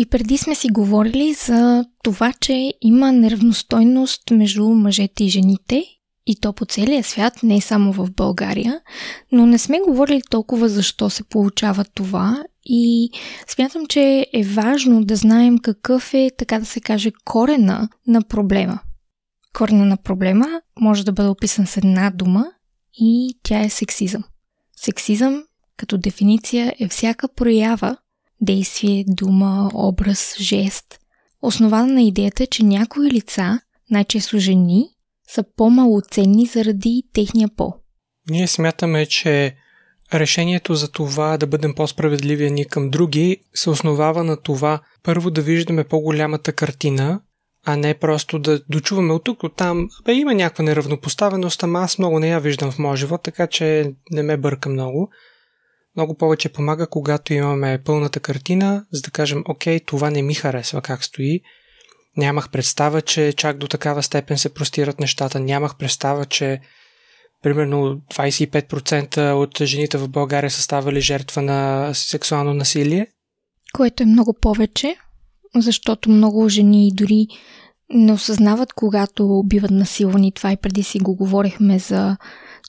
И преди сме си говорили за това, че има неравностойност между мъжете и жените и то по целия свят, не само в България, но не сме говорили толкова защо се получава това и смятам, че е важно да знаем какъв е, така да се каже, корена на проблема. Корена на проблема може да бъде описан с една дума и тя е сексизъм. Сексизъм като дефиниция е всяка проява, действие, дума, образ, жест, основана на идеята, че някои лица, най-често жени, са по-малоценни заради техния пол. Ние смятаме, че решението за това да бъдем по-справедливи ни към други се основава на това първо да виждаме по-голямата картина, а не просто да дочуваме от тук, от там. Бе, има някаква неравнопоставеност, ама аз много не я виждам в моя живот, така че не ме бърка много. Много повече помага, когато имаме пълната картина, за да кажем, окей, това не ми харесва как стои. Нямах представа, че чак до такава степен се простират нещата. Нямах представа, че примерно 25% от жените в България са ставали жертва на сексуално насилие. Което е много повече, защото много жени дори не осъзнават, когато биват насилвани. Това и преди си го говорихме за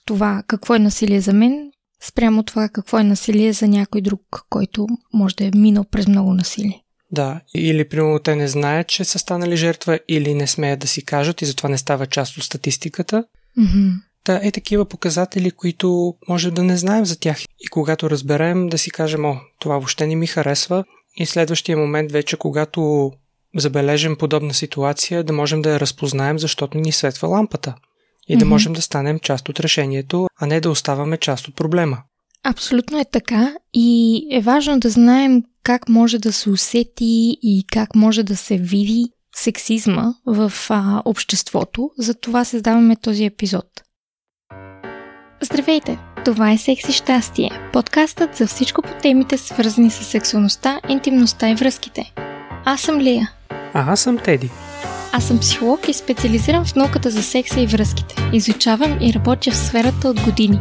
това какво е насилие за мен, спрямо това какво е насилие за някой друг, който може да е минал през много насилие. Да, или примерно те не знаят, че са станали жертва, или не смеят да си кажат и затова не става част от статистиката. Mm-hmm. Та е такива показатели, които може да не знаем за тях. И когато разберем, да си кажем, о, това въобще не ми харесва. И следващия момент вече, когато забележим подобна ситуация, да можем да я разпознаем, защото ни светва лампата. И mm-hmm. да можем да станем част от решението, а не да оставаме част от проблема. Абсолютно е така и е важно да знаем как може да се усети и как може да се види сексизма в а, обществото. За това създаваме този епизод. Здравейте! Това е Секс и щастие, подкастът за всичко по темите свързани с сексуалността, интимността и връзките. Аз съм Лия. А аз съм Теди. Аз съм психолог и специализирам в науката за секса и връзките. Изучавам и работя в сферата от години.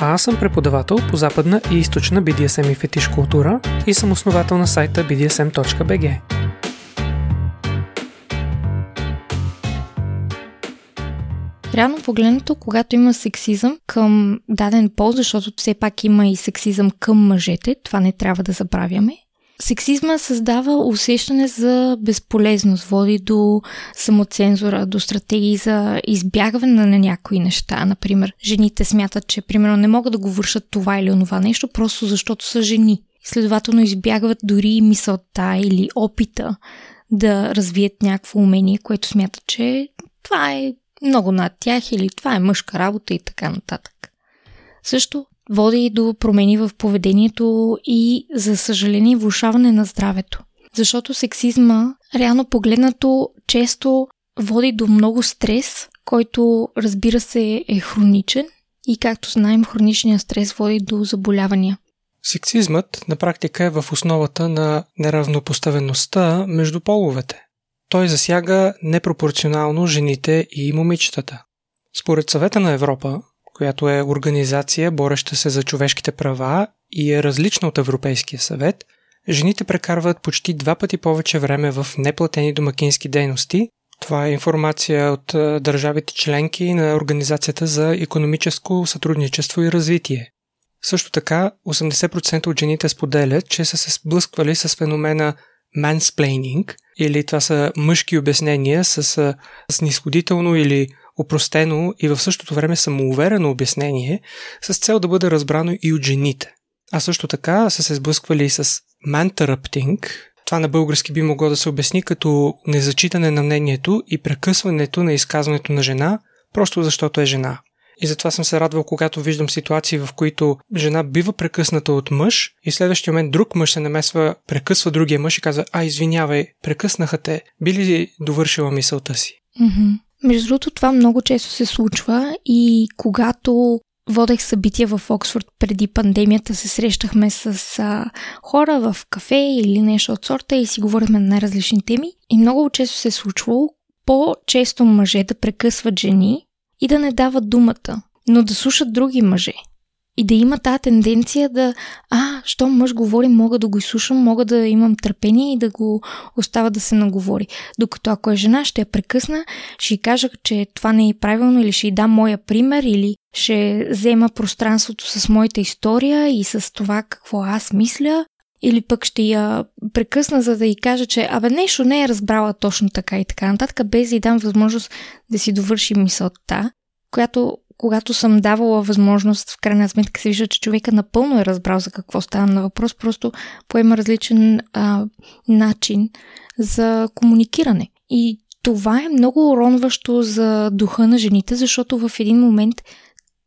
А аз съм преподавател по западна и източна BDSM и фетиш култура и съм основател на сайта bdsm.bg. Реално погледнато, когато има сексизъм към даден пол, защото все пак има и сексизъм към мъжете, това не трябва да забравяме, Сексизма създава усещане за безполезност, води до самоцензура, до стратегии за избягване на някои неща. Например, жените смятат, че примерно не могат да го вършат това или онова нещо, просто защото са жени. Следователно избягват дори мисълта или опита да развият някакво умение, което смятат, че това е много над тях или това е мъжка работа и така нататък. Също води до промени в поведението и, за съжаление, влушаване на здравето. Защото сексизма, реално погледнато, често води до много стрес, който, разбира се, е хроничен и, както знаем, хроничният стрес води до заболявания. Сексизмът на практика е в основата на неравнопоставеността между половете. Той засяга непропорционално жените и момичетата. Според съвета на Европа, която е организация, бореща се за човешките права и е различна от Европейския съвет, жените прекарват почти два пъти повече време в неплатени домакински дейности. Това е информация от държавите членки на Организацията за економическо сътрудничество и развитие. Също така, 80% от жените споделят, че са се сблъсквали с феномена mansplaining, или това са мъжки обяснения с снисходително или опростено и в същото време самоуверено обяснение с цел да бъде разбрано и от жените. А също така са се сблъсквали с man това на български би могло да се обясни като незачитане на мнението и прекъсването на изказването на жена, просто защото е жена. И затова съм се радвал, когато виждам ситуации, в които жена бива прекъсната от мъж и в следващия момент друг мъж се намесва, прекъсва другия мъж и казва, а, извинявай, прекъснаха те, би ли довършила мисълта си? Mm-hmm. Между другото, това много често се случва и когато водех събития в Оксфорд преди пандемията, се срещахме с а, хора в кафе или нещо от сорта и си говорихме на най-различни теми. И много често се е случвало по-често мъже да прекъсват жени и да не дават думата, но да слушат други мъже. И да има тази тенденция да, а, що мъж говори, мога да го изслушам, мога да имам търпение и да го остава да се наговори. Докато ако е жена, ще я прекъсна, ще й кажа, че това не е правилно или ще й дам моя пример или ще взема пространството с моята история и с това какво аз мисля или пък ще я прекъсна, за да й кажа, че абе нещо не е разбрала точно така и така нататък, без да й дам възможност да си довърши мисълта, която когато съм давала възможност, в крайна сметка се вижда, че човека напълно е разбрал за какво става на въпрос, просто поема различен а, начин за комуникиране. И това е много уронващо за духа на жените, защото в един момент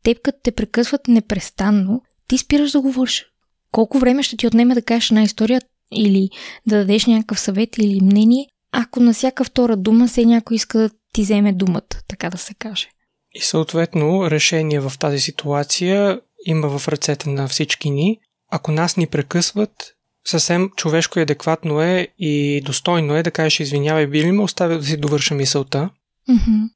теб като те прекъсват непрестанно, ти спираш да говориш. Колко време ще ти отнеме да кажеш една история или да дадеш някакъв съвет или мнение, ако на всяка втора дума се някой иска да ти вземе думата, така да се каже. И съответно решение в тази ситуация има в ръцете на всички ни. Ако нас ни прекъсват, съвсем човешко и адекватно е и достойно е да кажеш извинявай, би ли ме оставил да си довърша мисълта? Mm-hmm.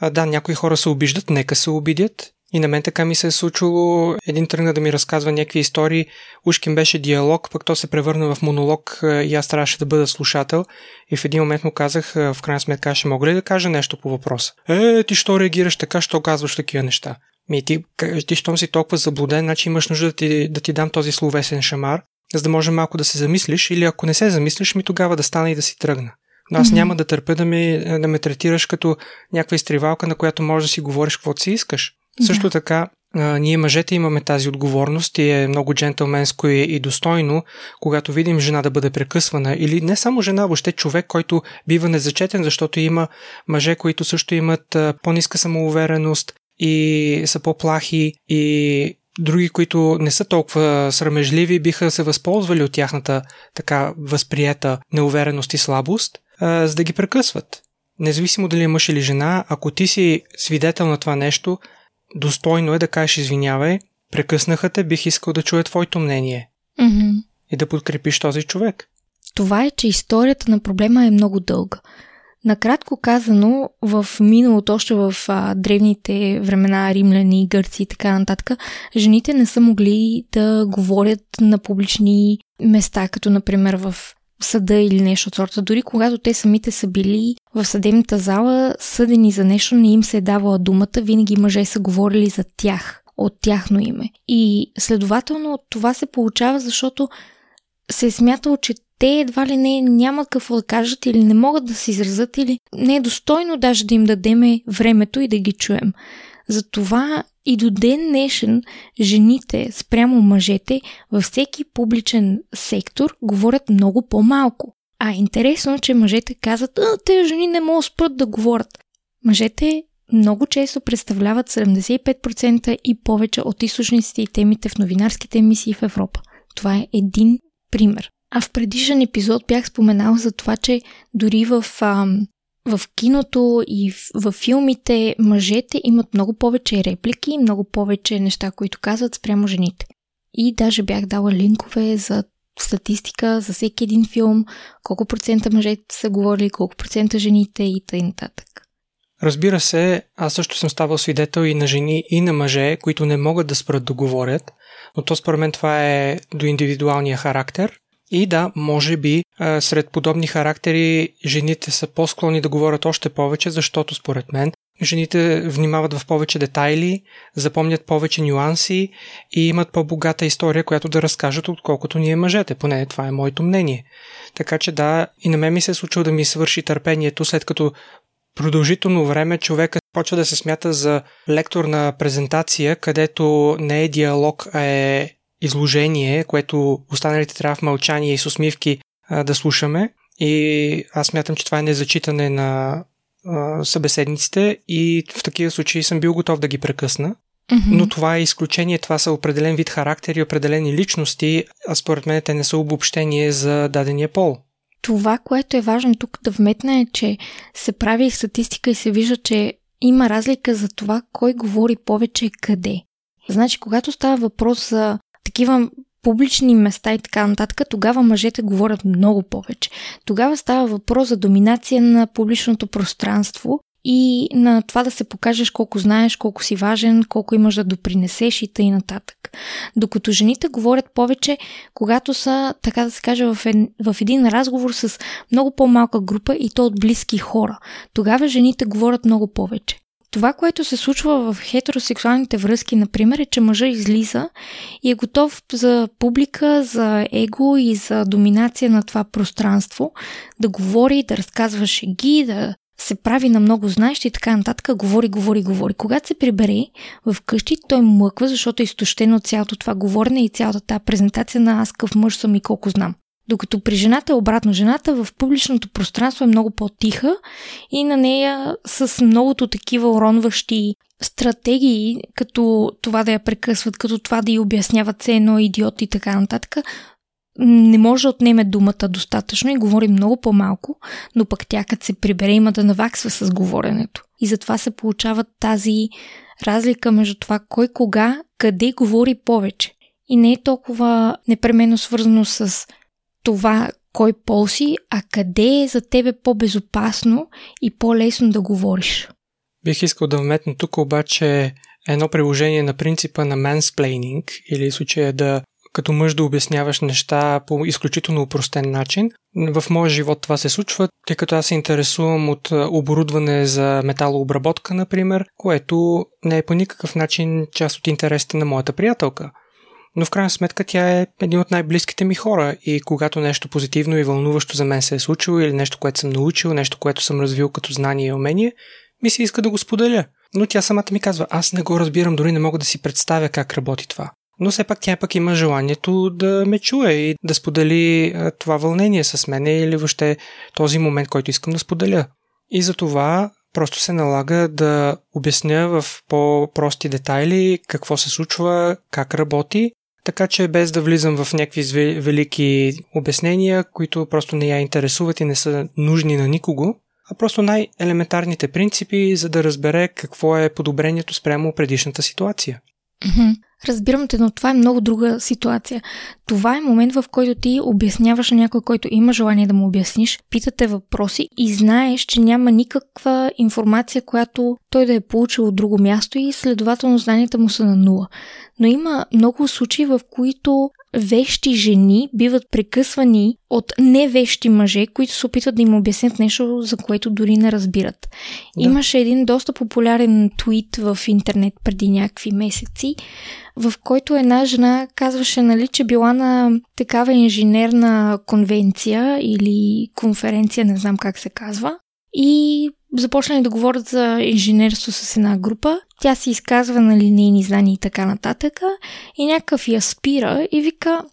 А, да, някои хора се обиждат, нека се обидят. И на мен така ми се е случило един тръгна да ми разказва някакви истории. Ушкин беше диалог, пък то се превърна в монолог и аз трябваше да бъда слушател. И в един момент му казах, в крайна сметка, ще мога ли да кажа нещо по въпроса? Е, ти що реагираш така, що казваш такива неща? Ми ти, ти щом си толкова заблуден, значи имаш нужда да ти, да ти дам този словесен шамар, за да може малко да се замислиш или ако не се замислиш, ми тогава да стана и да си тръгна. Но аз mm-hmm. няма да търпя да, ми, да ме третираш като някаква изтривалка, на която можеш да си говориш каквото си искаш. Да. Също така, а, ние мъжете имаме тази отговорност и е много джентълменско и, и достойно, когато видим жена да бъде прекъсвана или не само жена, въобще човек, който бива незачетен, защото има мъже, които също имат а, по-ниска самоувереност и са по-плахи и други, които не са толкова срамежливи, биха се възползвали от тяхната така възприета неувереност и слабост, а, за да ги прекъсват. Независимо дали е мъж или жена, ако ти си свидетел на това нещо, достойно е да кажеш извинявай, прекъснаха те, бих искал да чуя твоето мнение. Mm-hmm. И да подкрепиш този човек. Това е, че историята на проблема е много дълга. Накратко казано, в миналото, още в а, древните времена, римляни, гърци и така нататък, жените не са могли да говорят на публични места, като например в съда или нещо от сорта. Дори когато те самите са били в съдебната зала, съдени за нещо, не им се е давала думата, винаги мъже са говорили за тях, от тяхно име. И следователно това се получава, защото се е смятало, че те едва ли не нямат какво да кажат или не могат да се изразят или не е достойно даже да им дадеме времето и да ги чуем. Затова и до ден днешен жените спрямо мъжете във всеки публичен сектор говорят много по-малко. А интересно, че мъжете казват, а, те жени не могат спрат да говорят. Мъжете много често представляват 75% и повече от източниците и темите в новинарските емисии в Европа. Това е един пример. А в предишен епизод бях споменал за това, че дори в ам, в киното и в, в филмите мъжете имат много повече реплики и много повече неща, които казват спрямо жените. И даже бях дала линкове за статистика за всеки един филм, колко процента мъжете са говорили, колко процента жените и т.н. Разбира се, аз също съм ставал свидетел и на жени, и на мъже, които не могат да спрат да говорят, но то според мен това е до индивидуалния характер. И да, може би сред подобни характери жените са по-склонни да говорят още повече, защото според мен жените внимават в повече детайли, запомнят повече нюанси и имат по-богата история, която да разкажат, отколкото ние мъжете. Поне това е моето мнение. Така че да, и на мен ми се е случило да ми свърши търпението, след като продължително време човека почва да се смята за лектор на презентация, където не е диалог, а е изложение, което останалите трябва в мълчание и с усмивки а, да слушаме. И аз мятам, че това е незачитане на а, събеседниците и в такива случаи съм бил готов да ги прекъсна. Mm-hmm. Но това е изключение, това са определен вид характери, определени личности, а според мен те не са обобщение за дадения пол. Това, което е важно тук да вметна е, че се прави статистика и се вижда, че има разлика за това кой говори повече къде. Значи, когато става въпрос за такива публични места и така нататък, тогава мъжете говорят много повече. Тогава става въпрос за доминация на публичното пространство и на това да се покажеш колко знаеш, колко си важен, колко имаш да допринесеш и т.н. Докато жените говорят повече, когато са, така да се каже, в, ед, в един разговор с много по-малка група и то от близки хора. Тогава жените говорят много повече. Това, което се случва в хетеросексуалните връзки, например, е, че мъжа излиза и е готов за публика, за его и за доминация на това пространство, да говори, да разказва шеги, да се прави на много знаещи и така нататък, говори, говори, говори. Когато се прибере в къщи, той млъква, защото е изтощен от цялото това говорене и цялата тази презентация на аз къв мъж съм и колко знам. Докато при жената е обратно. Жената в публичното пространство е много по-тиха и на нея с многото такива уронващи стратегии, като това да я прекъсват, като това да й обясняват се едно идиот и така нататък, не може да отнеме думата достатъчно и говори много по-малко, но пък тя като се прибере има да наваксва с говоренето. И затова се получава тази разлика между това кой кога, къде говори повече. И не е толкова непременно свързано с това кой пол си, а къде е за тебе по-безопасно и по-лесно да говориш. Бих искал да вметна тук обаче едно приложение на принципа на mansplaining, или случая да като мъж да обясняваш неща по изключително упростен начин. В моя живот това се случва, тъй като аз се интересувам от оборудване за металообработка, например, което не е по никакъв начин част от интересите на моята приятелка – но в крайна сметка тя е един от най-близките ми хора и когато нещо позитивно и вълнуващо за мен се е случило или нещо, което съм научил, нещо, което съм развил като знание и умение, ми се иска да го споделя. Но тя самата ми казва, аз не го разбирам, дори не мога да си представя как работи това. Но все пак тя пък има желанието да ме чуе и да сподели това вълнение с мен или въобще този момент, който искам да споделя. И за това просто се налага да обясня в по-прости детайли какво се случва, как работи така че без да влизам в някакви велики обяснения, които просто не я интересуват и не са нужни на никого, а просто най-елементарните принципи, за да разбере какво е подобрението спрямо предишната ситуация. Разбирам те, но това е много друга ситуация. Това е момент, в който ти обясняваш на някой, който има желание да му обясниш, питате въпроси и знаеш, че няма никаква информация, която той да е получил от друго място и следователно знанията му са на нула. Но има много случаи, в които вещи жени биват прекъсвани от невещи мъже, които се опитват да им обяснят нещо, за което дори не разбират. Да. Имаше един доста популярен твит в интернет преди някакви месеци, в който една жена казваше, нали, че била на такава инженерна конвенция или конференция, не знам как се казва, и започнали да говорят за инженерство с една група. Тя се изказва на линейни знания и така нататък. И някакъв я спира и вика,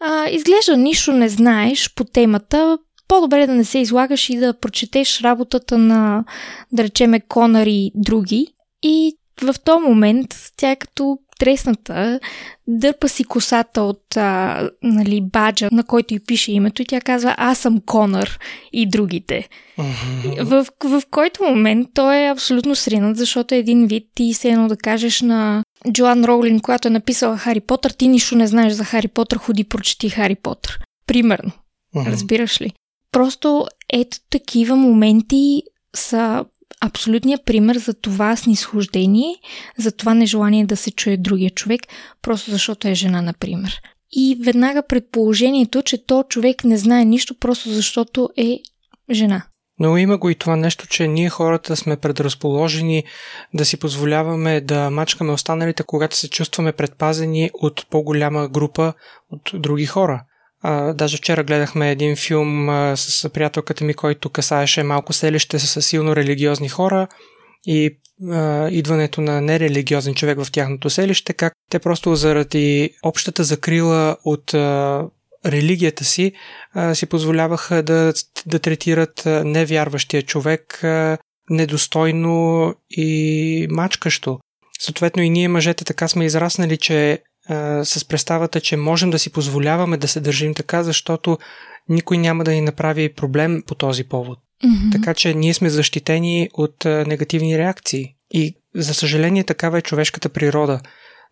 а, изглежда нищо не знаеш по темата, по-добре да не се излагаш и да прочетеш работата на, да речеме, Конър и други. И в този момент тя е като тресната, дърпа си косата от а, нали, баджа, на който й пише името и тя казва аз съм Конър и другите. Uh-huh. В, в който момент той е абсолютно сринат, защото е един вид ти се едно да кажеш на Джоан Роулин, която е написала Хари Потър, ти нищо не знаеш за Хари Потър, ходи прочети Хари Потър. Примерно. Uh-huh. Разбираш ли? Просто ето такива моменти са абсолютният пример за това снисхождение, за това нежелание да се чуе другия човек, просто защото е жена, например. И веднага предположението, че то човек не знае нищо, просто защото е жена. Но има го и това нещо, че ние хората сме предразположени да си позволяваме да мачкаме останалите, когато се чувстваме предпазени от по-голяма група от други хора. Даже вчера гледахме един филм а, с приятелката ми, който касаеше малко селище с силно религиозни хора и а, идването на нерелигиозен човек в тяхното селище, как те просто заради общата закрила от а, религията си а, си позволяваха да, да третират невярващия човек а, недостойно и мачкащо. Съответно и ние мъжете така сме израснали, че а, с представата, че можем да си позволяваме да се държим така, защото никой няма да ни направи проблем по този повод. Mm-hmm. Така че ние сме защитени от а, негативни реакции. И за съжаление такава е човешката природа.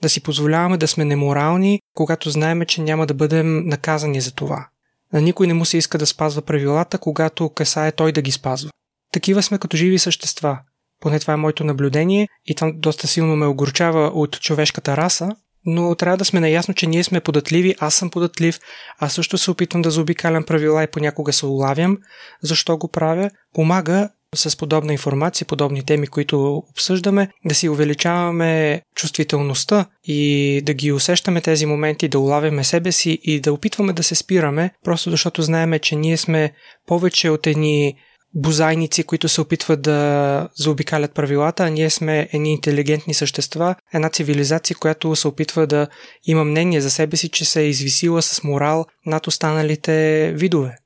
Да си позволяваме да сме неморални, когато знаеме, че няма да бъдем наказани за това. На никой не му се иска да спазва правилата, когато касае той да ги спазва. Такива сме като живи същества. Поне това е моето наблюдение и това доста силно ме огорчава от човешката раса, но трябва да сме наясно, че ние сме податливи, аз съм податлив, аз също се опитвам да заобикалям правила и понякога се улавям. Защо го правя? Помага с подобна информация, подобни теми, които обсъждаме, да си увеличаваме чувствителността и да ги усещаме тези моменти, да улавяме себе си и да опитваме да се спираме, просто защото знаеме, че ние сме повече от едни бозайници, които се опитват да заобикалят правилата, а ние сме едни интелигентни същества, една цивилизация, която се опитва да има мнение за себе си, че се е извисила с морал над останалите видове.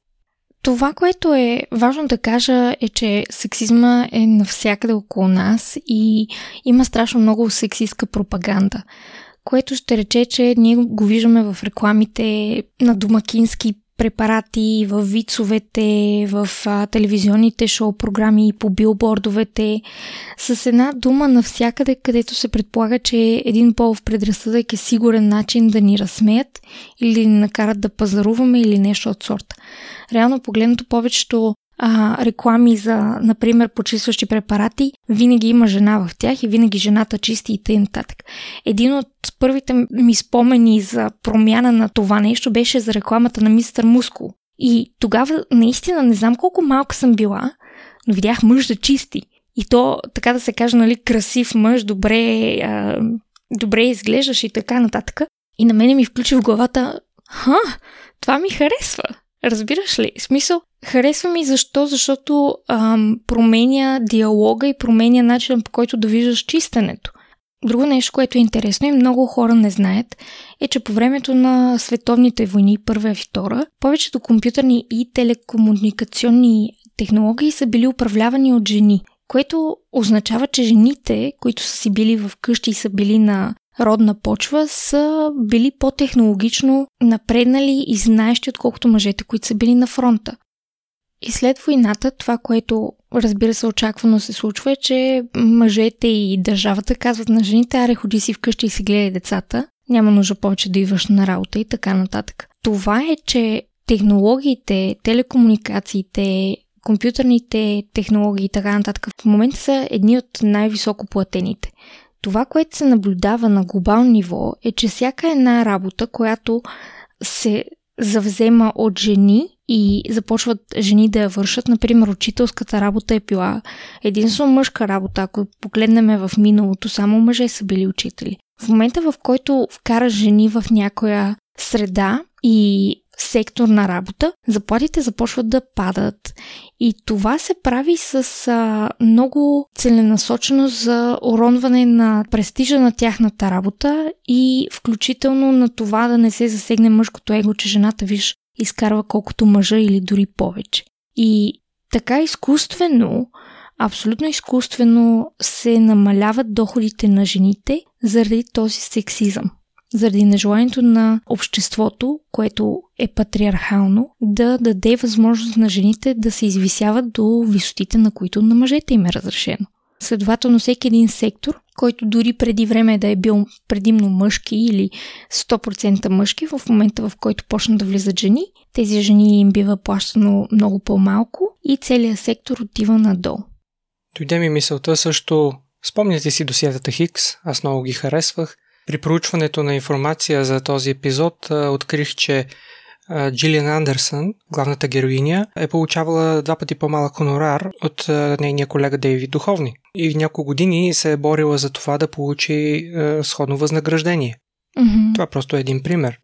Това, което е важно да кажа е, че сексизма е навсякъде около нас и има страшно много сексистка пропаганда, което ще рече, че ние го виждаме в рекламите на домакински препарати, в вицовете, в а, телевизионните шоу-програми, по билбордовете. С една дума навсякъде, където се предполага, че един полов предразсъдък е сигурен начин да ни разсмеят или да ни накарат да пазаруваме или нещо от сорта. Реално погледнато повечето а, реклами за, например, почистващи препарати, винаги има жена в тях и винаги жената чисти и т.н. Един от първите ми спомени за промяна на това нещо беше за рекламата на мистер Мускул. И тогава наистина не знам колко малка съм била, но видях мъж да чисти. И то, така да се каже, нали, красив мъж, добре, а, добре изглеждаш и така нататък. И на мене ми включи в главата, ха, това ми харесва. Разбираш ли? Смисъл, харесва ми защо? Защото ам, променя диалога и променя начинът по който да виждаш чистенето. Друго нещо, което е интересно и много хора не знаят, е, че по времето на световните войни, първа и втора, повечето компютърни и телекомуникационни технологии са били управлявани от жени, което означава, че жените, които са си били в къщи и са били на родна почва, са били по-технологично напреднали и знаещи, отколкото мъжете, които са били на фронта. И след войната, това, което разбира се очаквано се случва е, че мъжете и държавата казват на жените, аре ходи си вкъщи и си гледай децата, няма нужда повече да идваш на работа и така нататък. Това е, че технологиите, телекомуникациите, компютърните технологии и така нататък в момента са едни от най-високо платените. Това, което се наблюдава на глобално ниво е, че всяка една работа, която се завзема от жени и започват жени да я вършат. Например, учителската работа е била единствено мъжка работа. Ако погледнем в миналото, само мъже са били учители. В момента, в който вкара жени в някоя среда и сектор на работа, заплатите започват да падат. И това се прави с а, много целенасочено за уронване на престижа на тяхната работа и включително на това да не се засегне мъжкото его, че жената, виж, изкарва колкото мъжа или дори повече. И така изкуствено, абсолютно изкуствено се намаляват доходите на жените заради този сексизъм заради нежеланието на обществото, което е патриархално, да даде възможност на жените да се извисяват до висотите, на които на мъжете им е разрешено. Следователно, всеки един сектор, който дори преди време да е бил предимно мъжки или 100% мъжки, в момента в който почна да влизат жени, тези жени им бива плащано много по-малко и целият сектор отива надолу. Дойде ми мисълта също, спомняте си досиятата Хикс, аз много ги харесвах, при проучването на информация за този епизод открих, че Джилиан Андерсън, главната героиня, е получавала два пъти по-малък хонорар от нейния колега Дейвид Духовни. И няколко години се е борила за това да получи сходно възнаграждение. Mm-hmm. Това просто е един пример.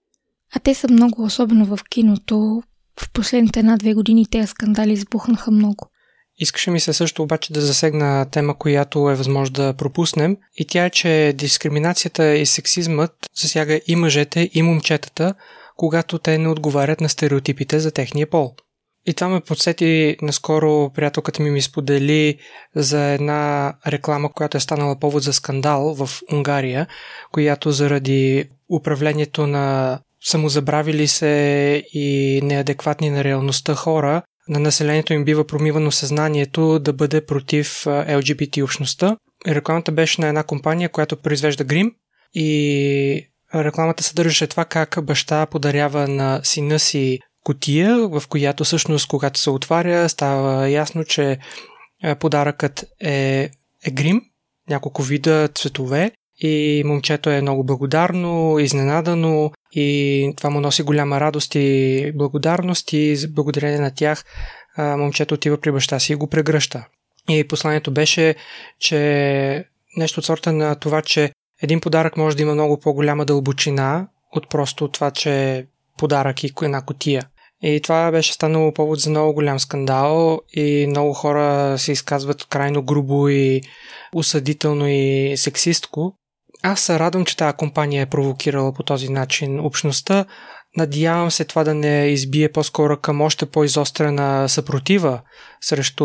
А те са много, особено в киното. В последните една-две години тези скандали избухнаха много. Искаше ми се също обаче да засегна тема, която е възможно да пропуснем и тя е, че дискриминацията и сексизмът засяга и мъжете, и момчетата, когато те не отговарят на стереотипите за техния пол. И това ме подсети наскоро приятелката ми ми сподели за една реклама, която е станала повод за скандал в Унгария, която заради управлението на самозабравили се и неадекватни на реалността хора на населението им бива промивано съзнанието да бъде против LGBT общността. Рекламата беше на една компания, която произвежда грим и рекламата съдържаше това как баща подарява на сина си котия, в която всъщност, когато се отваря, става ясно, че подаръкът е, е грим, няколко вида цветове и момчето е много благодарно, изненадано и това му носи голяма радост и благодарност и благодарение на тях момчето отива при баща си и го прегръща. И посланието беше, че нещо от сорта на това, че един подарък може да има много по-голяма дълбочина от просто това, че подарък и една котия. И това беше станало повод за много голям скандал и много хора се изказват крайно грубо и осъдително и сексистко. Аз се радвам, че тази компания е провокирала по този начин общността. Надявам се това да не избие по-скоро към още по-изострена съпротива срещу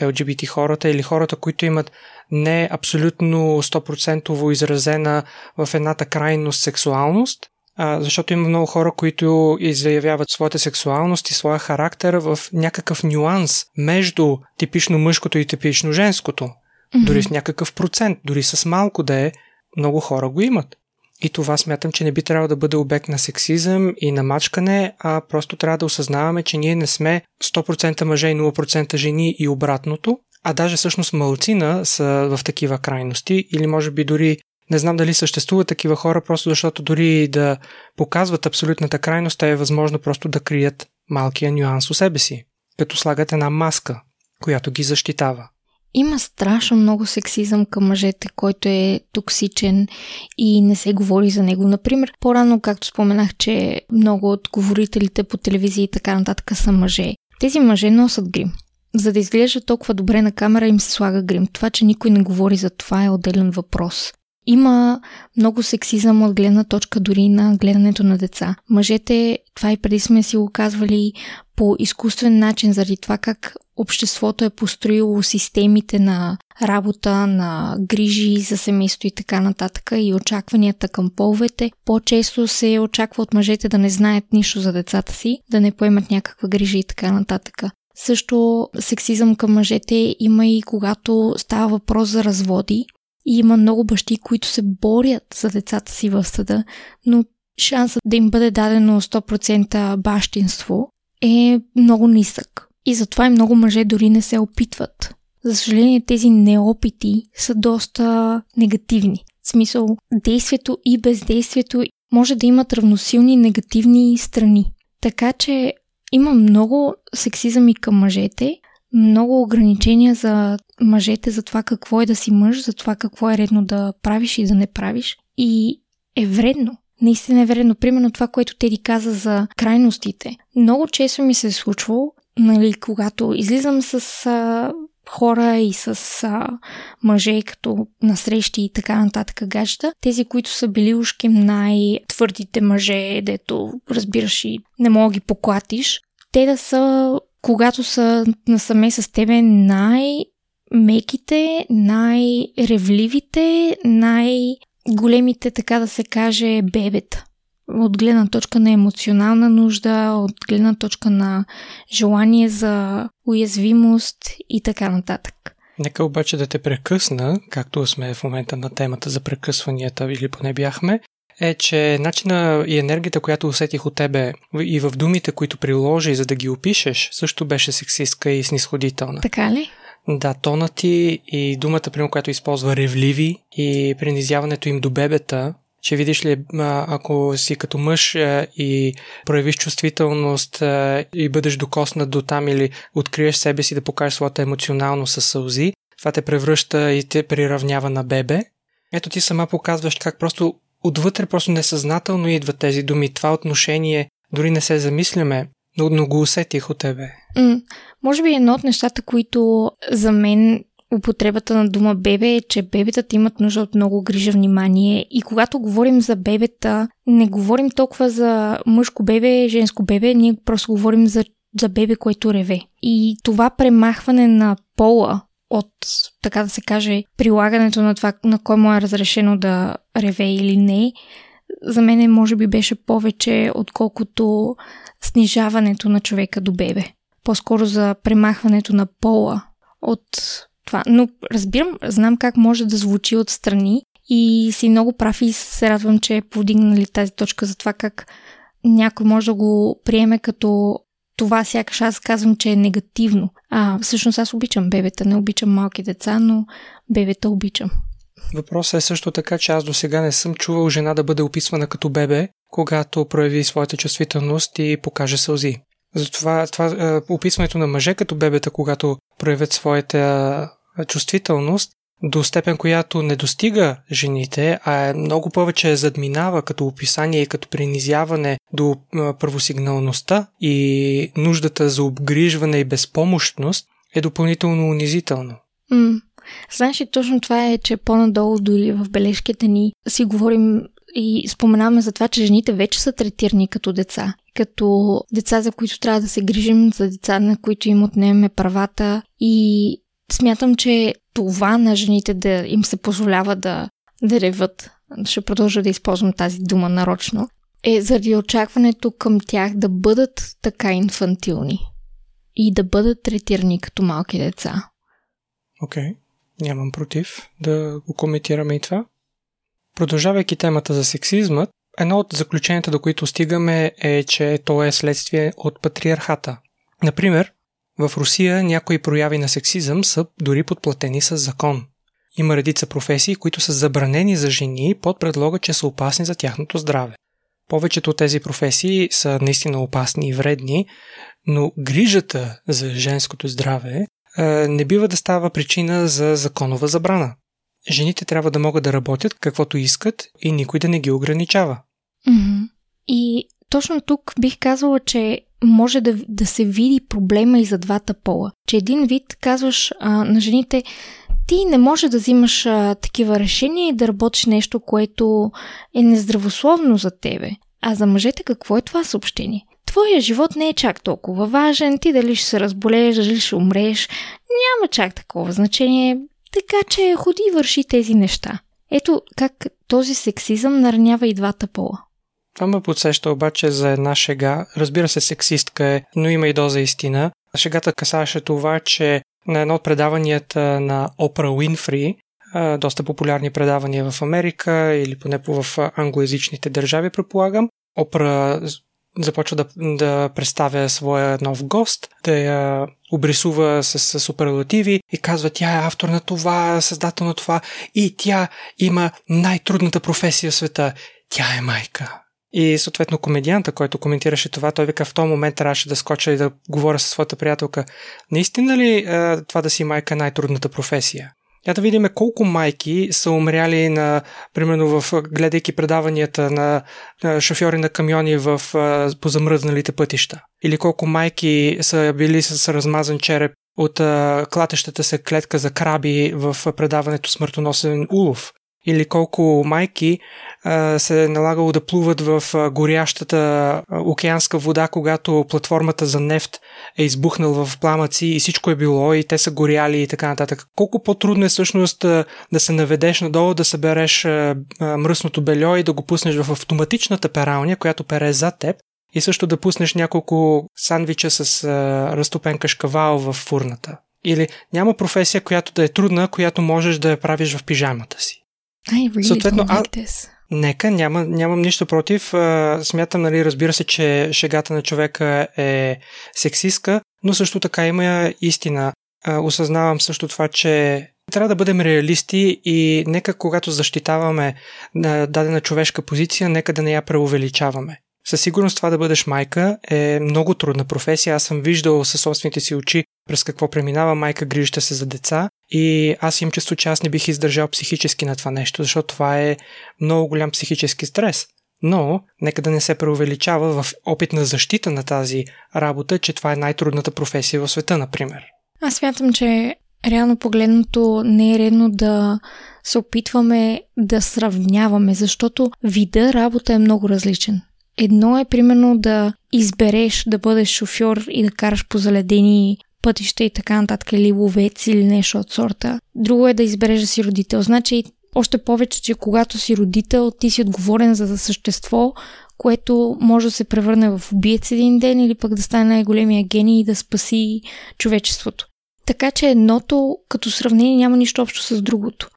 LGBT хората или хората, които имат не абсолютно 100% изразена в едната крайност сексуалност, а, защото има много хора, които изявяват своята сексуалност и своя характер в някакъв нюанс между типично мъжкото и типично женското. Mm-hmm. Дори в някакъв процент, дори с малко да е, много хора го имат. И това смятам, че не би трябвало да бъде обект на сексизъм и на мачкане, а просто трябва да осъзнаваме, че ние не сме 100% мъже и 0% жени и обратното, а даже всъщност малцина са в такива крайности или може би дори не знам дали съществуват такива хора, просто защото дори да показват абсолютната крайност, е възможно просто да крият малкия нюанс у себе си, като слагат една маска, която ги защитава. Има страшно много сексизъм към мъжете, който е токсичен и не се говори за него. Например, по-рано, както споменах, че много от говорителите по телевизия и така нататък са мъже. Тези мъже носят грим. За да изглежда толкова добре на камера им се слага грим. Това, че никой не говори за това е отделен въпрос. Има много сексизъм от гледна точка дори на гледането на деца. Мъжете, това и преди сме си го казвали, по изкуствен начин, заради това как обществото е построило системите на работа, на грижи за семейство и така нататък и очакванията към половете. По-често се очаква от мъжете да не знаят нищо за децата си, да не поемат някаква грижа и така нататък. Също сексизъм към мъжете има и когато става въпрос за разводи. И има много бащи, които се борят за децата си в съда, но шансът да им бъде дадено 100% бащинство е много нисък. И затова и много мъже дори не се опитват. За съжаление, тези неопити са доста негативни. В смисъл, действието и бездействието може да имат равносилни негативни страни. Така че има много сексизъм и към мъжете, много ограничения за мъжете за това какво е да си мъж, за това какво е редно да правиш и да не правиш. И е вредно. Наистина е вредно. Примерно това, което Теди каза за крайностите. Много често ми се е случвало, нали, когато излизам с а, хора и с а, мъже, като насрещи и така нататък гаджета, тези, които са били ушки най-твърдите мъже, дето разбираш и не мога ги поклатиш, те да са, когато са насаме с тебе, най- меките, най-ревливите, най-големите, така да се каже, бебета. От гледна точка на емоционална нужда, от гледна точка на желание за уязвимост и така нататък. Нека обаче да те прекъсна, както сме в момента на темата за прекъсванията, или поне бяхме, е, че начина и енергията, която усетих от тебе и в думите, които приложи, за да ги опишеш, също беше сексистка и снисходителна. Така ли? Да, тона ти и думата, примерно, която използва ревливи и принизяването им до бебета, че видиш ли, ако си като мъж и проявиш чувствителност и бъдеш докоснат до там или откриеш себе си да покажеш своята емоционалност със сълзи, това те превръща и те приравнява на бебе. Ето ти сама показваш как просто отвътре просто несъзнателно идват тези думи. Това отношение дори не се замисляме, но, но го усетих от тебе. Mm, може би едно от нещата, които за мен употребата на дума бебе е, че бебетата имат нужда от много грижа, внимание и когато говорим за бебета, не говорим толкова за мъжко бебе, женско бебе, ние просто говорим за, за бебе, което реве. И това премахване на пола от, така да се каже, прилагането на това, на кой му е разрешено да реве или не, за мен може би беше повече, отколкото снижаването на човека до бебе. По-скоро за премахването на пола от това. Но разбирам, знам как може да звучи отстрани и си много прав и се радвам, че е повдигнали тази точка за това как някой може да го приеме като това сякаш аз казвам, че е негативно. А всъщност аз обичам бебета, не обичам малки деца, но бебета обичам. Въпросът е също така, че аз до сега не съм чувал жена да бъде описвана като бебе, когато прояви своята чувствителност и покаже сълзи. Затова това, е, описването на мъже като бебета, когато проявят своята чувствителност, до степен, която не достига жените, а е много повече задминава като описание и като принизяване до първосигналността и нуждата за обгрижване и безпомощност, е допълнително унизително. Mm. Знаеш ли, точно това е, че по-надолу дори в бележките ни си говорим и споменаваме за това, че жените вече са третирани като деца. Като деца, за които трябва да се грижим, за деца, на които им отнемем правата. И смятам, че това на жените да им се позволява да, да реват, ще продължа да използвам тази дума нарочно, е заради очакването към тях да бъдат така инфантилни и да бъдат третирани като малки деца. Окей, okay. нямам против да го коментираме и това. Продължавайки темата за сексизма, едно от заключенията, до които стигаме е, че то е следствие от патриархата. Например, в Русия някои прояви на сексизъм са дори подплатени с закон. Има редица професии, които са забранени за жени под предлога, че са опасни за тяхното здраве. Повечето от тези професии са наистина опасни и вредни, но грижата за женското здраве не бива да става причина за законова забрана. Жените трябва да могат да работят каквото искат и никой да не ги ограничава. Mm-hmm. И точно тук бих казала, че може да, да се види проблема и за двата пола. Че един вид казваш а, на жените, ти не можеш да взимаш а, такива решения и да работиш нещо, което е нездравословно за тебе. А за мъжете какво е това съобщение? Твоя живот не е чак толкова важен, ти дали ще се разболееш, дали ще умреш, няма чак такова значение, така че ходи и върши тези неща. Ето как този сексизъм наранява и двата пола. Това ме подсеща обаче за една шега. Разбира се, сексистка е, но има и доза истина. Шегата касаваше това, че на едно от предаванията на Опра Уинфри, доста популярни предавания в Америка или поне в англоязичните държави, предполагам, Опра започва да, да представя своя нов гост, да я обрисува с, с суперлативи и казва, тя е автор на това, създател на това и тя има най-трудната професия в света. Тя е майка. И съответно комедианта, който коментираше това, той вика в този момент трябваше да скоча и да говоря със своята приятелка. Наистина ли е, това да си майка е най-трудната професия? Я да видим колко майки са умряли на, примерно в, гледайки предаванията на, на шофьори на камиони в, по замръзналите пътища. Или колко майки са били с размазан череп от а, клатещата се клетка за краби в предаването Смъртоносен улов или колко майки се е налагало да плуват в горящата океанска вода, когато платформата за нефт е избухнал в пламъци и всичко е било и те са горяли и така нататък. Колко по-трудно е всъщност да се наведеш надолу, да събереш мръсното бельо и да го пуснеш в автоматичната пералня, която пере за теб и също да пуснеш няколко сандвича с разтопен кашкавал в фурната. Или няма професия, която да е трудна, която можеш да я правиш в пижамата си. I really Съответно, don't like this. Нека, няма, нямам нищо против. Смятам, нали, разбира се, че шегата на човека е сексистка, но също така има истина. Осъзнавам също това, че трябва да бъдем реалисти и нека когато защитаваме дадена човешка позиция, нека да не я преувеличаваме. Със сигурност това да бъдеш майка е много трудна професия. Аз съм виждал със собствените си очи през какво преминава майка, грижите се за деца и аз имам чувство, че аз не бих издържал психически на това нещо, защото това е много голям психически стрес. Но, нека да не се преувеличава в опит на защита на тази работа, че това е най-трудната професия в света, например. Аз смятам, че реално погледното не е редно да се опитваме да сравняваме, защото вида работа е много различен. Едно е примерно да избереш да бъдеш шофьор и да караш по заледени пътища и така нататък, или ловец или нещо от сорта. Друго е да избереш да си родител. Значи още повече, че когато си родител, ти си отговорен за същество, което може да се превърне в убиец един ден или пък да стане най-големия гений и да спаси човечеството. Така че едното като сравнение няма нищо общо с другото.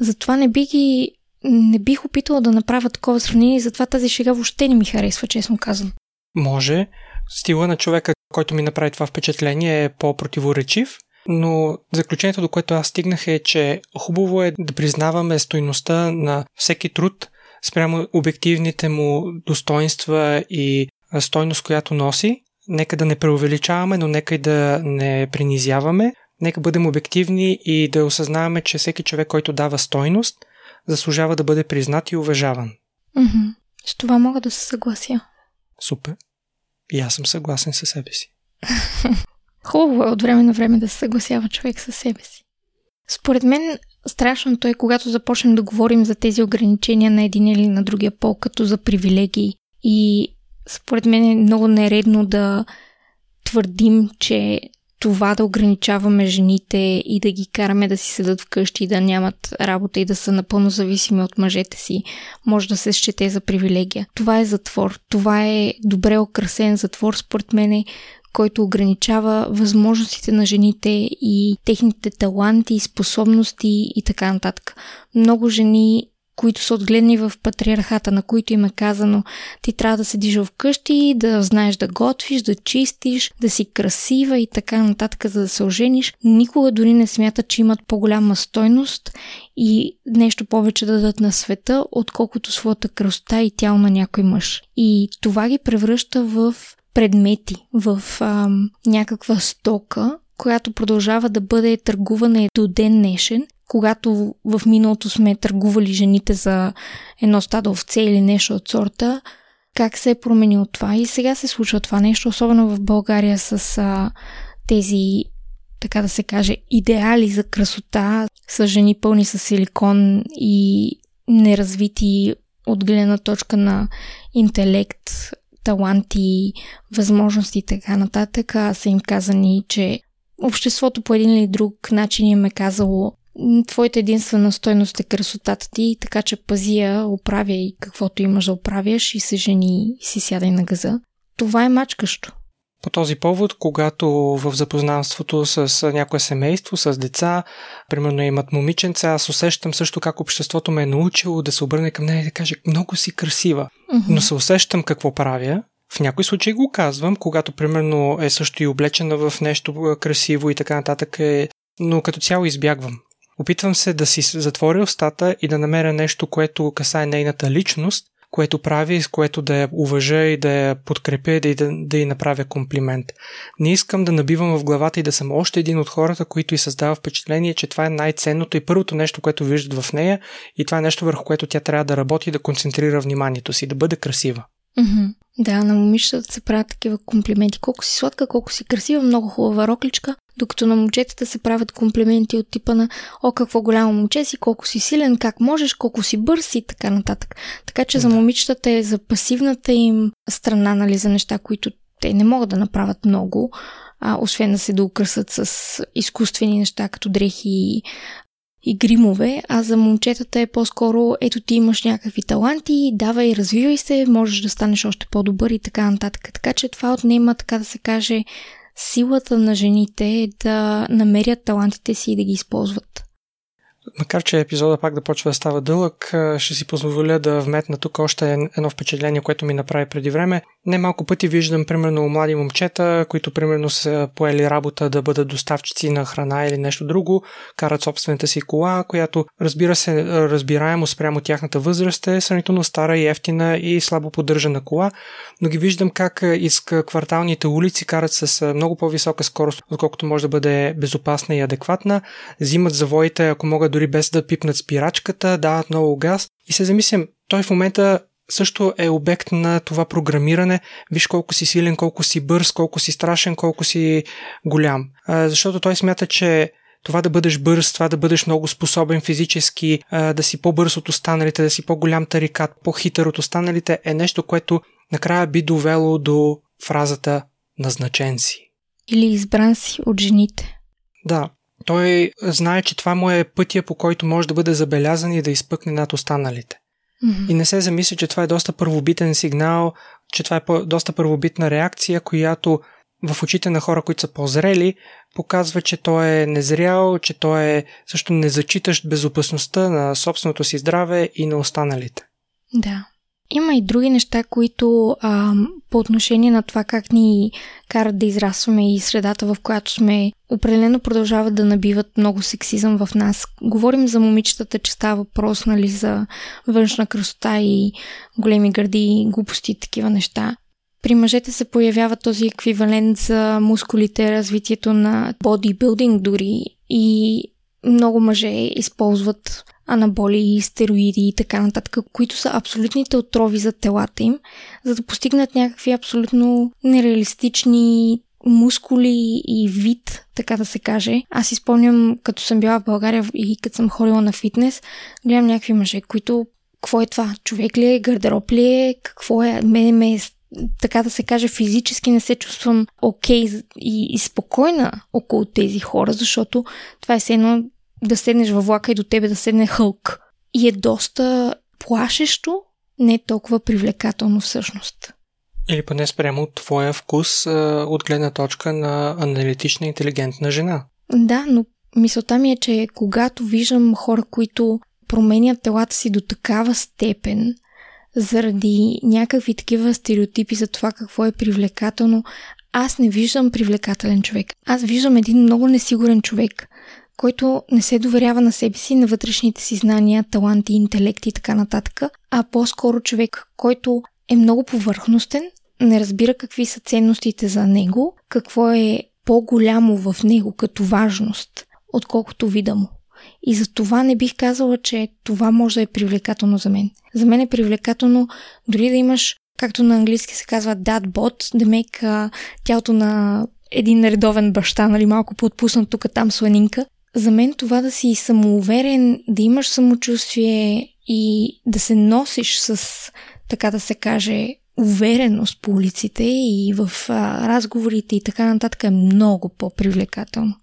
Затова не би ги не бих опитала да направя такова сравнение, затова тази шега въобще не ми харесва, честно казвам. Може. Стила на човека, който ми направи това впечатление е по-противоречив. но заключението, до което аз стигнах е, че хубаво е да признаваме стойността на всеки труд спрямо обективните му достоинства и стойност, която носи. Нека да не преувеличаваме, но нека и да не принизяваме. Нека бъдем обективни и да осъзнаваме, че всеки човек, който дава стойност, заслужава да бъде признат и уважаван. Mm-hmm. С това мога да се съглася. Супер. И аз съм съгласен със себе си. Хубаво е от време на време да се съгласява човек със себе си. Според мен страшното е, когато започнем да говорим за тези ограничения на един или на другия пол, като за привилегии. И според мен е много нередно да твърдим, че това да ограничаваме жените и да ги караме да си седат вкъщи, да нямат работа и да са напълно зависими от мъжете си, може да се счете за привилегия. Това е затвор. Това е добре окрасен затвор, според мен, който ограничава възможностите на жените и техните таланти, способности и така нататък. Много жени които са отгледани в патриархата, на които им е казано ти трябва да седиш вкъщи, да знаеш да готвиш, да чистиш, да си красива и така нататък, за да се ожениш, никога дори не смятат, че имат по-голяма стойност и нещо повече да дадат на света, отколкото своята красота и тяло на някой мъж. И това ги превръща в предмети, в ам, някаква стока, която продължава да бъде търгувана до ден днешен когато в миналото сме търгували жените за едно стадо овце или нещо от сорта, как се е променило това. И сега се случва това нещо, особено в България с а, тези, така да се каже, идеали за красота, с жени пълни с силикон и неразвити от гледна точка на интелект, таланти, възможности и така нататък, са им казани, че обществото по един или друг начин им е казало твоята единствена стойност е красотата ти, така че пази я, оправяй каквото имаш да оправяш и се жени и си сядай на газа. Това е мачкащо. По този повод, когато в запознанството с някое семейство, с деца, примерно имат момиченца, аз усещам също как обществото ме е научило да се обърне към нея и да каже много си красива. Mm-hmm. Но се усещам какво правя. В някои случаи го казвам, когато примерно е също и облечена в нещо красиво и така нататък, е... но като цяло избягвам. Опитвам се да си затворя устата и да намеря нещо, което касае нейната личност, което прави, с което да я уважа и да я подкрепя и да, да, да й направя комплимент. Не искам да набивам в главата и да съм още един от хората, които й създава впечатление, че това е най-ценното и първото нещо, което виждат в нея и това е нещо върху което тя трябва да работи и да концентрира вниманието си, да бъде красива. Mm-hmm. Да, на момичетата се правят такива комплименти. Колко си сладка, колко си красива, много хубава рокличка. Докато на момчетата се правят комплименти от типа на О, какво голямо момче си, колко си силен, как можеш, колко си бърз и така нататък. Така че да. за момичетата е за пасивната им страна, нали, за неща, които те не могат да направят много, а, освен да се доукръсат с изкуствени неща, като дрехи и, и гримове, а за момчетата е по-скоро ето ти имаш някакви таланти, давай, развивай се, можеш да станеш още по-добър и така нататък. Така че това отнема, така да се каже, силата на жените е да намерят талантите си и да ги използват. Макар, че епизода пак да почва да става дълъг, ще си позволя да вметна тук още едно впечатление, което ми направи преди време. Не малко пъти виждам, примерно, млади момчета, които, примерно, са поели работа да бъдат доставчици на храна или нещо друго, карат собствената си кола, която, разбира се, разбираемо спрямо тяхната възраст е сравнително стара и ефтина и слабо поддържана кола, но ги виждам как из кварталните улици карат с много по-висока скорост, отколкото може да бъде безопасна и адекватна, взимат завоите, ако могат дори без да пипнат спирачката, дават много газ и се замислям, той в момента също е обект на това програмиране. Виж колко си силен, колко си бърз, колко си страшен, колко си голям. А, защото той смята, че това да бъдеш бърз, това да бъдеш много способен физически, да си по-бърз от останалите, да си по-голям тарикат, по-хитър от останалите е нещо, което накрая би довело до фразата назначен си. Или избран си от жените. Да, той знае, че това му е пътя, по който може да бъде забелязан и да изпъкне над останалите. Mm-hmm. И не се замисли, че това е доста първобитен сигнал, че това е доста първобитна реакция, която в очите на хора, които са по-зрели, показва, че той е незрял, че той е също незачитащ безопасността на собственото си здраве и на останалите. Да. Има и други неща, които а, по отношение на това как ни карат да израстваме и средата, в която сме, определено продължават да набиват много сексизъм в нас. Говорим за момичетата, че става въпрос нали, за външна красота и големи гърди, глупости и такива неща. При мъжете се появява този еквивалент за мускулите, развитието на бодибилдинг дори и много мъже използват анаболи, стероиди и така нататък, които са абсолютните отрови за телата им, за да постигнат някакви абсолютно нереалистични мускули и вид, така да се каже. Аз изпомням, като съм била в България и като съм ходила на фитнес, гледам някакви мъже, които какво е това? Човек ли е? Гардероб ли е? Какво е? Мене ме е така да се каже, физически не се чувствам окей okay и, и спокойна около тези хора, защото това е все едно да седнеш във влака и до тебе да седне хълк. И е доста плашещо, не е толкова привлекателно всъщност. Или поне спрямо твоя вкус от гледна точка на аналитична интелигентна жена. Да, но мисълта ми е, че когато виждам хора, които променят телата си до такава степен, заради някакви такива стереотипи за това какво е привлекателно, аз не виждам привлекателен човек. Аз виждам един много несигурен човек, който не се доверява на себе си, на вътрешните си знания, таланти, интелект и така нататък, а по-скоро човек, който е много повърхностен, не разбира какви са ценностите за него, какво е по-голямо в него като важност, отколкото вида му. И за това не бих казала, че това може да е привлекателно за мен. За мен е привлекателно дори да имаш, както на английски се казва dad да мека тялото на един редовен баща, нали, малко поотпуснат тук там сланинка. За мен това да си самоуверен, да имаш самочувствие и да се носиш с, така да се каже, увереност по улиците и в а, разговорите и така нататък е много по-привлекателно.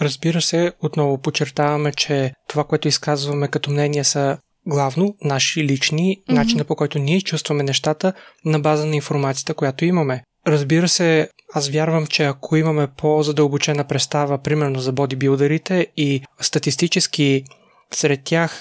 Разбира се, отново подчертаваме, че това, което изказваме като мнение са главно наши лични, mm-hmm. начина по който ние чувстваме нещата на база на информацията, която имаме. Разбира се, аз вярвам, че ако имаме по-задълбочена представа, примерно за бодибилдерите и статистически сред тях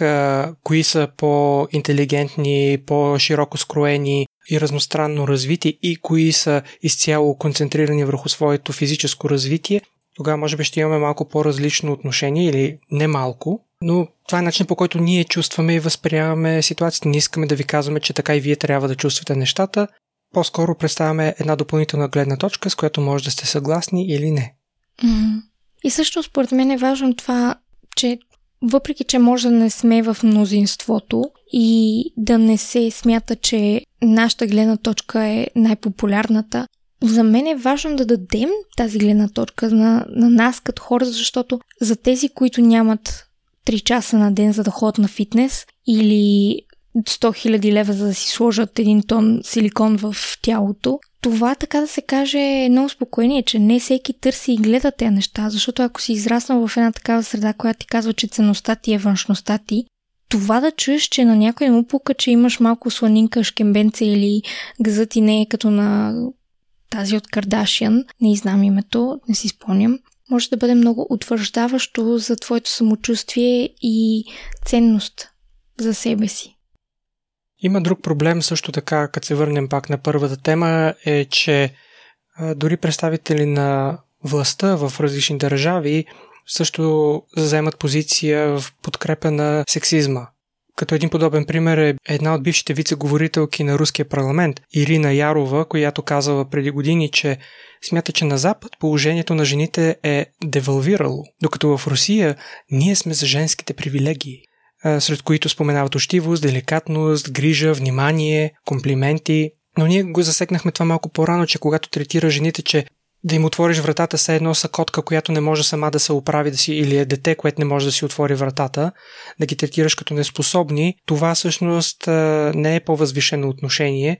кои са по-интелигентни, по-широко скроени и разностранно развити и кои са изцяло концентрирани върху своето физическо развитие, тогава може би ще имаме малко по-различно отношение или не малко, но това е начин по който ние чувстваме и възприемаме ситуацията. Не искаме да ви казваме, че така и вие трябва да чувствате нещата. По-скоро представяме една допълнителна гледна точка, с която може да сте съгласни или не. И също според мен е важно това, че въпреки, че може да не сме в мнозинството и да не се смята, че нашата гледна точка е най-популярната, за мен е важно да дадем тази гледна точка на, на нас като хора, защото за тези, които нямат 3 часа на ден за да ходят на фитнес или 100 000 лева за да си сложат един тон силикон в тялото, това, така да се каже, е едно успокоение, че не всеки търси и гледа тези неща, защото ако си израснал в една такава среда, която ти казва, че ценността ти е външността ти, това да чуеш, че на някой му пука, че имаш малко сланинка, шкембенце или газът ти не е като на тази от Кардашиан, не знам името, не си спомням, може да бъде много утвърждаващо за твоето самочувствие и ценност за себе си. Има друг проблем също така, като се върнем пак на първата тема, е, че дори представители на властта в различни държави също заемат позиция в подкрепа на сексизма. Като един подобен пример е една от бившите вице-говорителки на руския парламент, Ирина Ярова, която казала преди години, че смята, че на Запад положението на жените е девалвирало, докато в Русия ние сме за женските привилегии, сред които споменават ощивост, деликатност, грижа, внимание, комплименти. Но ние го засекнахме това малко по-рано, че когато третира жените, че да им отвориш вратата са едно са котка, която не може сама да се оправи да си, или е дете, което не може да си отвори вратата, да ги третираш като неспособни, това всъщност не е по-възвишено отношение,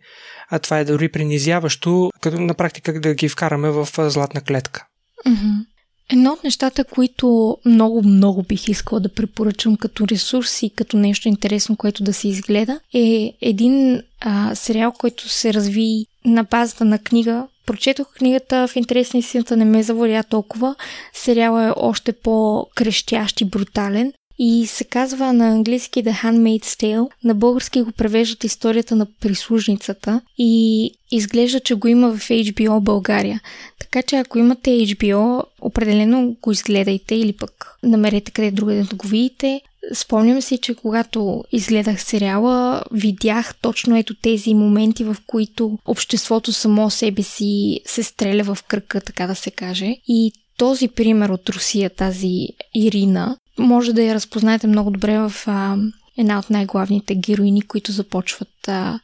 а това е дори принизяващо, като на практика да ги вкараме в златна клетка. Mm-hmm. Едно от нещата, които много, много бих искала да препоръчам като ресурс и като нещо интересно, което да се изгледа, е един а, сериал, който се разви на базата на книга. Прочетох книгата в интерес на не ме заваря толкова. Сериалът е още по-крещящ и брутален. И се казва на английски The Handmaid's Tale, на български го превеждат историята на прислужницата и изглежда, че го има в HBO България. Така че ако имате HBO, определено го изгледайте или пък намерете къде другаде да го видите. Спомням си, че когато изгледах сериала, видях точно ето тези моменти, в които обществото само себе си се стреля в кръка, така да се каже. И този пример от Русия, тази Ирина, може да я разпознаете много добре в а, една от най-главните героини, които започват а,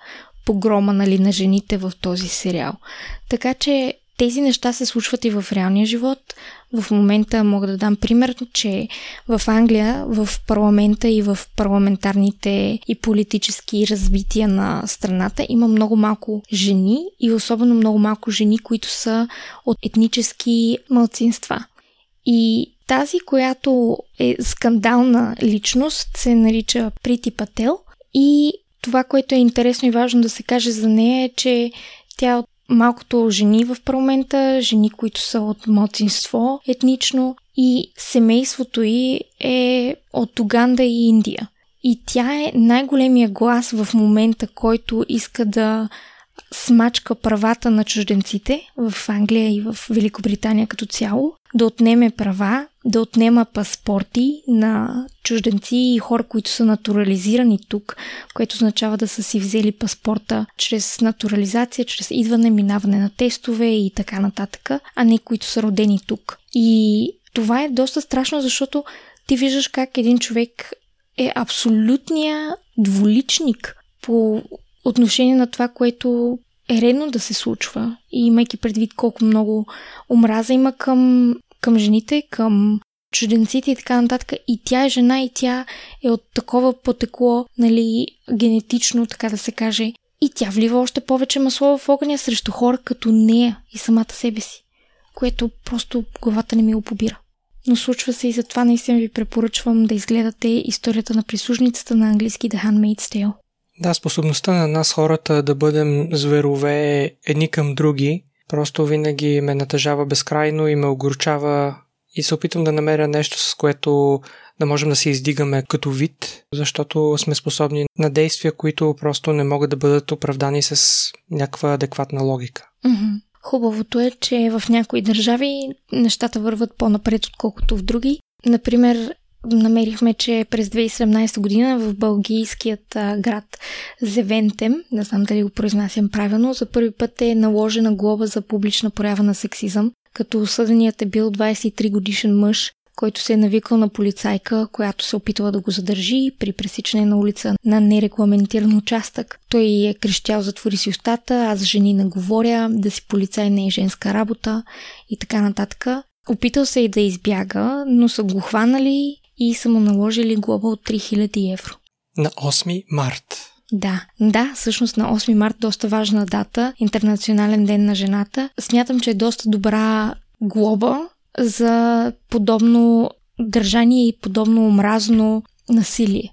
погрома нали, на жените в този сериал. Така че тези неща се случват и в реалния живот. В момента мога да дам пример, че в Англия, в парламента и в парламентарните и политически развития на страната има много малко жени и особено много малко жени, които са от етнически мълцинства. И тази, която е скандална личност, се нарича Прити Пател и това, което е интересно и важно да се каже за нея е, че тя от малкото жени в парламента, жени, които са от младсинство етнично и семейството й е от Уганда и Индия. И тя е най-големия глас в момента, който иска да смачка правата на чужденците в Англия и в Великобритания като цяло, да отнеме права, да отнема паспорти на чужденци и хора, които са натурализирани тук, което означава да са си взели паспорта чрез натурализация, чрез идване, минаване на тестове и така нататък, а не които са родени тук. И това е доста страшно, защото ти виждаш как един човек е абсолютния дволичник по отношение на това, което е редно да се случва. И имайки предвид колко много омраза има към, към жените, към чужденците и така нататък. И тя е жена и тя е от такова потекло, нали, генетично, така да се каже. И тя влива още повече масло в огъня срещу хора като нея и самата себе си. Което просто главата не ми опобира. Но случва се и затова наистина ви препоръчвам да изгледате историята на прислужницата на английски The Handmaid's Tale. Да, способността на нас хората да бъдем зверове едни към други, просто винаги ме натъжава безкрайно и ме огорчава и се опитвам да намеря нещо, с което да можем да се издигаме като вид, защото сме способни на действия, които просто не могат да бъдат оправдани с някаква адекватна логика. Хубавото е, че в някои държави нещата върват по-напред, отколкото в други. Например, намерихме, че през 2017 година в бългийският град Зевентем, не знам дали го произнасям правилно, за първи път е наложена глоба за публична проява на сексизъм, като осъденият е бил 23 годишен мъж, който се е навикал на полицайка, която се опитва да го задържи при пресичане на улица на нерегламентиран участък. Той е крещял затвори си устата, аз жени не говоря, да си полицай не е женска работа и така нататък. Опитал се и да избяга, но са го хванали и са му наложили глоба от 3000 евро. На 8 март. Да, да, всъщност на 8 март доста важна дата, Интернационален ден на жената. Смятам, че е доста добра глоба за подобно държание и подобно омразно насилие.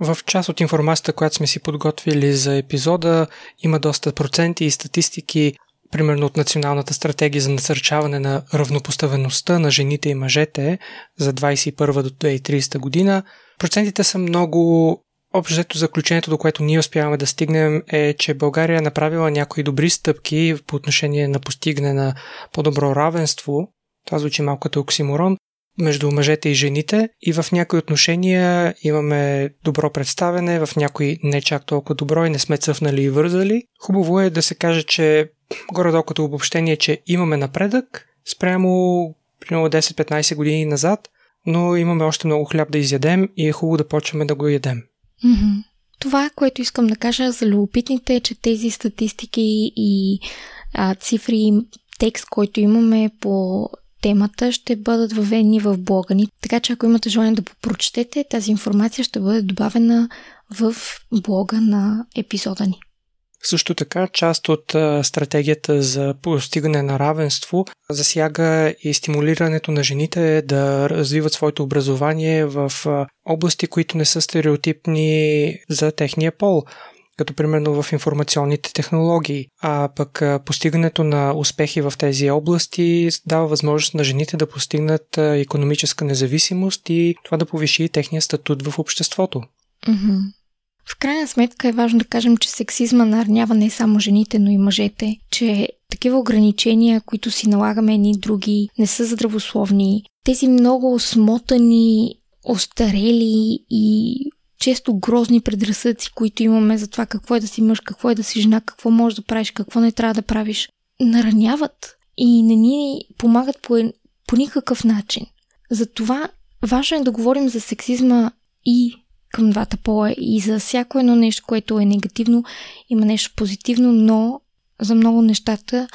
В част от информацията, която сме си подготвили за епизода, има доста проценти и статистики примерно от Националната стратегия за насърчаване на равнопоставеността на жените и мъжете за 21 до 2030 година. Процентите са много Общото заключението, до което ние успяваме да стигнем е, че България е направила някои добри стъпки по отношение на постигане на по-добро равенство. Това звучи малко като оксиморон между мъжете и жените и в някои отношения имаме добро представене, в някои не чак толкова добро и не сме цъфнали и вързали. Хубаво е да се каже, че горе-долу като обобщение, че имаме напредък спрямо примерно 10-15 години назад, но имаме още много хляб да изядем и е хубаво да почваме да го ядем. Mm-hmm. Това, което искам да кажа за любопитните е, че тези статистики и а, цифри, текст, който имаме по темата, ще бъдат въведени в блога ни. Така че ако имате желание да прочетете, тази информация ще бъде добавена в блога на епизода ни. Също така, част от стратегията за постигане на равенство засяга и стимулирането на жените да развиват своето образование в области, които не са стереотипни за техния пол като примерно в информационните технологии, а пък постигането на успехи в тези области дава възможност на жените да постигнат економическа независимост и това да повиши техния статут в обществото. Mm-hmm. В крайна сметка е важно да кажем, че сексизма нарнява не само жените, но и мъжете, че такива ограничения, които си налагаме едни други, не са здравословни. Тези много смотани, остарели и често грозни предразсъдци, които имаме за това какво е да си мъж, какво е да си жена, какво можеш да правиш, какво не трябва да правиш, нараняват и не ни помагат по, по никакъв начин. Затова важно е да говорим за сексизма и към двата пола и за всяко едно нещо, което е негативно, има нещо позитивно, но за много нещата,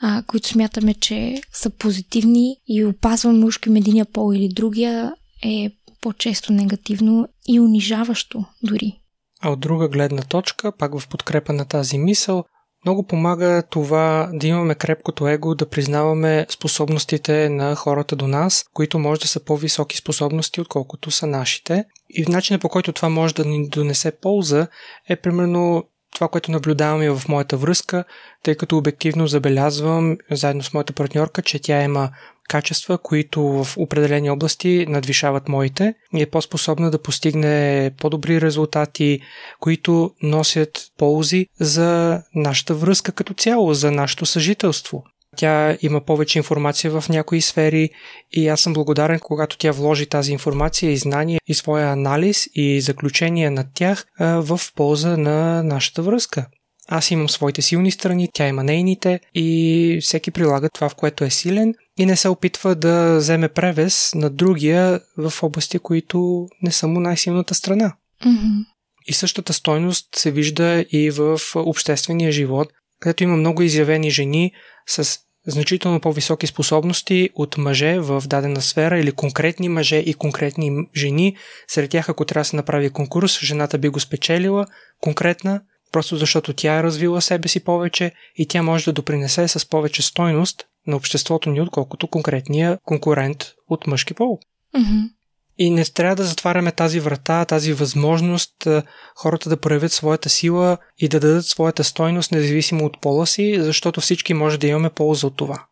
а, които смятаме, че са позитивни и опазваме ушким единия пол или другия, е по-често негативно и унижаващо дори. А от друга гледна точка, пак в подкрепа на тази мисъл, много помага това да имаме крепкото его, да признаваме способностите на хората до нас, които може да са по-високи способности, отколкото са нашите. И начинът по който това може да ни донесе полза е примерно това, което наблюдавам и в моята връзка, тъй като обективно забелязвам заедно с моята партньорка, че тя има качества, които в определени области надвишават моите и е по-способна да постигне по-добри резултати, които носят ползи за нашата връзка като цяло, за нашето съжителство. Тя има повече информация в някои сфери и аз съм благодарен, когато тя вложи тази информация и знание и своя анализ и заключение над тях в полза на нашата връзка. Аз имам своите силни страни, тя има нейните и всеки прилага това, в което е силен и не се опитва да вземе превес на другия в области, които не са му най-силната страна. Mm-hmm. И същата стойност се вижда и в обществения живот, където има много изявени жени с значително по-високи способности от мъже в дадена сфера или конкретни мъже и конкретни жени. Сред тях, ако трябва да се направи конкурс, жената би го спечелила конкретна, просто защото тя е развила себе си повече и тя може да допринесе с повече стойност на обществото ни, отколкото конкретния конкурент от мъжки пол. Mm-hmm. И не трябва да затваряме тази врата, тази възможност хората да проявят своята сила и да дадат своята стойност, независимо от пола си, защото всички може да имаме полза от това.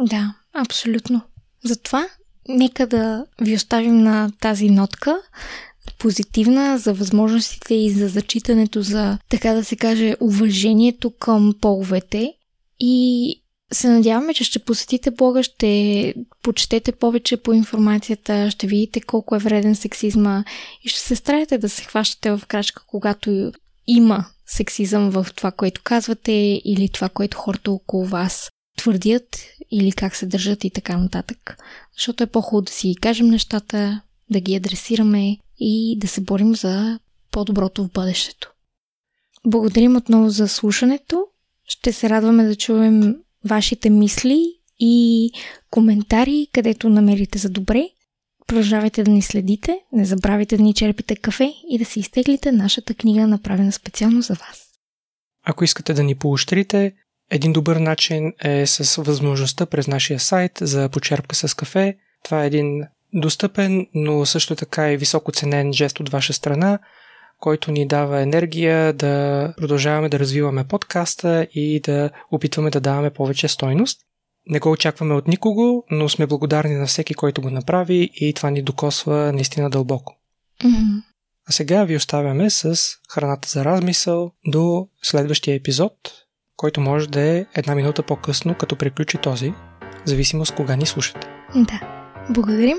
Да, абсолютно. Затова нека да ви оставим на тази нотка, позитивна за възможностите и за зачитането, за, така да се каже, уважението към половете и се надяваме, че ще посетите блога, ще почетете повече по информацията, ще видите колко е вреден сексизма и ще се стараете да се хващате в крачка, когато има сексизъм в това, което казвате или това, което хората около вас твърдят или как се държат и така нататък. Защото е по-хубаво да си кажем нещата, да ги адресираме и да се борим за по-доброто в бъдещето. Благодарим отново за слушането. Ще се радваме да чуем вашите мисли и коментари, където намерите за добре. Продължавайте да ни следите, не забравяйте да ни черпите кафе и да си изтеглите нашата книга, направена специално за вас. Ако искате да ни поощрите, един добър начин е с възможността през нашия сайт за почерпка с кафе. Това е един достъпен, но също така и високо ценен жест от ваша страна, който ни дава енергия да продължаваме да развиваме подкаста и да опитваме да даваме повече стойност. Не го очакваме от никого, но сме благодарни на всеки, който го направи и това ни докосва наистина дълбоко. Mm-hmm. А сега ви оставяме с храната за размисъл до следващия епизод, който може да е една минута по-късно, като приключи този, зависимо с кога ни слушате. Да. Благодарим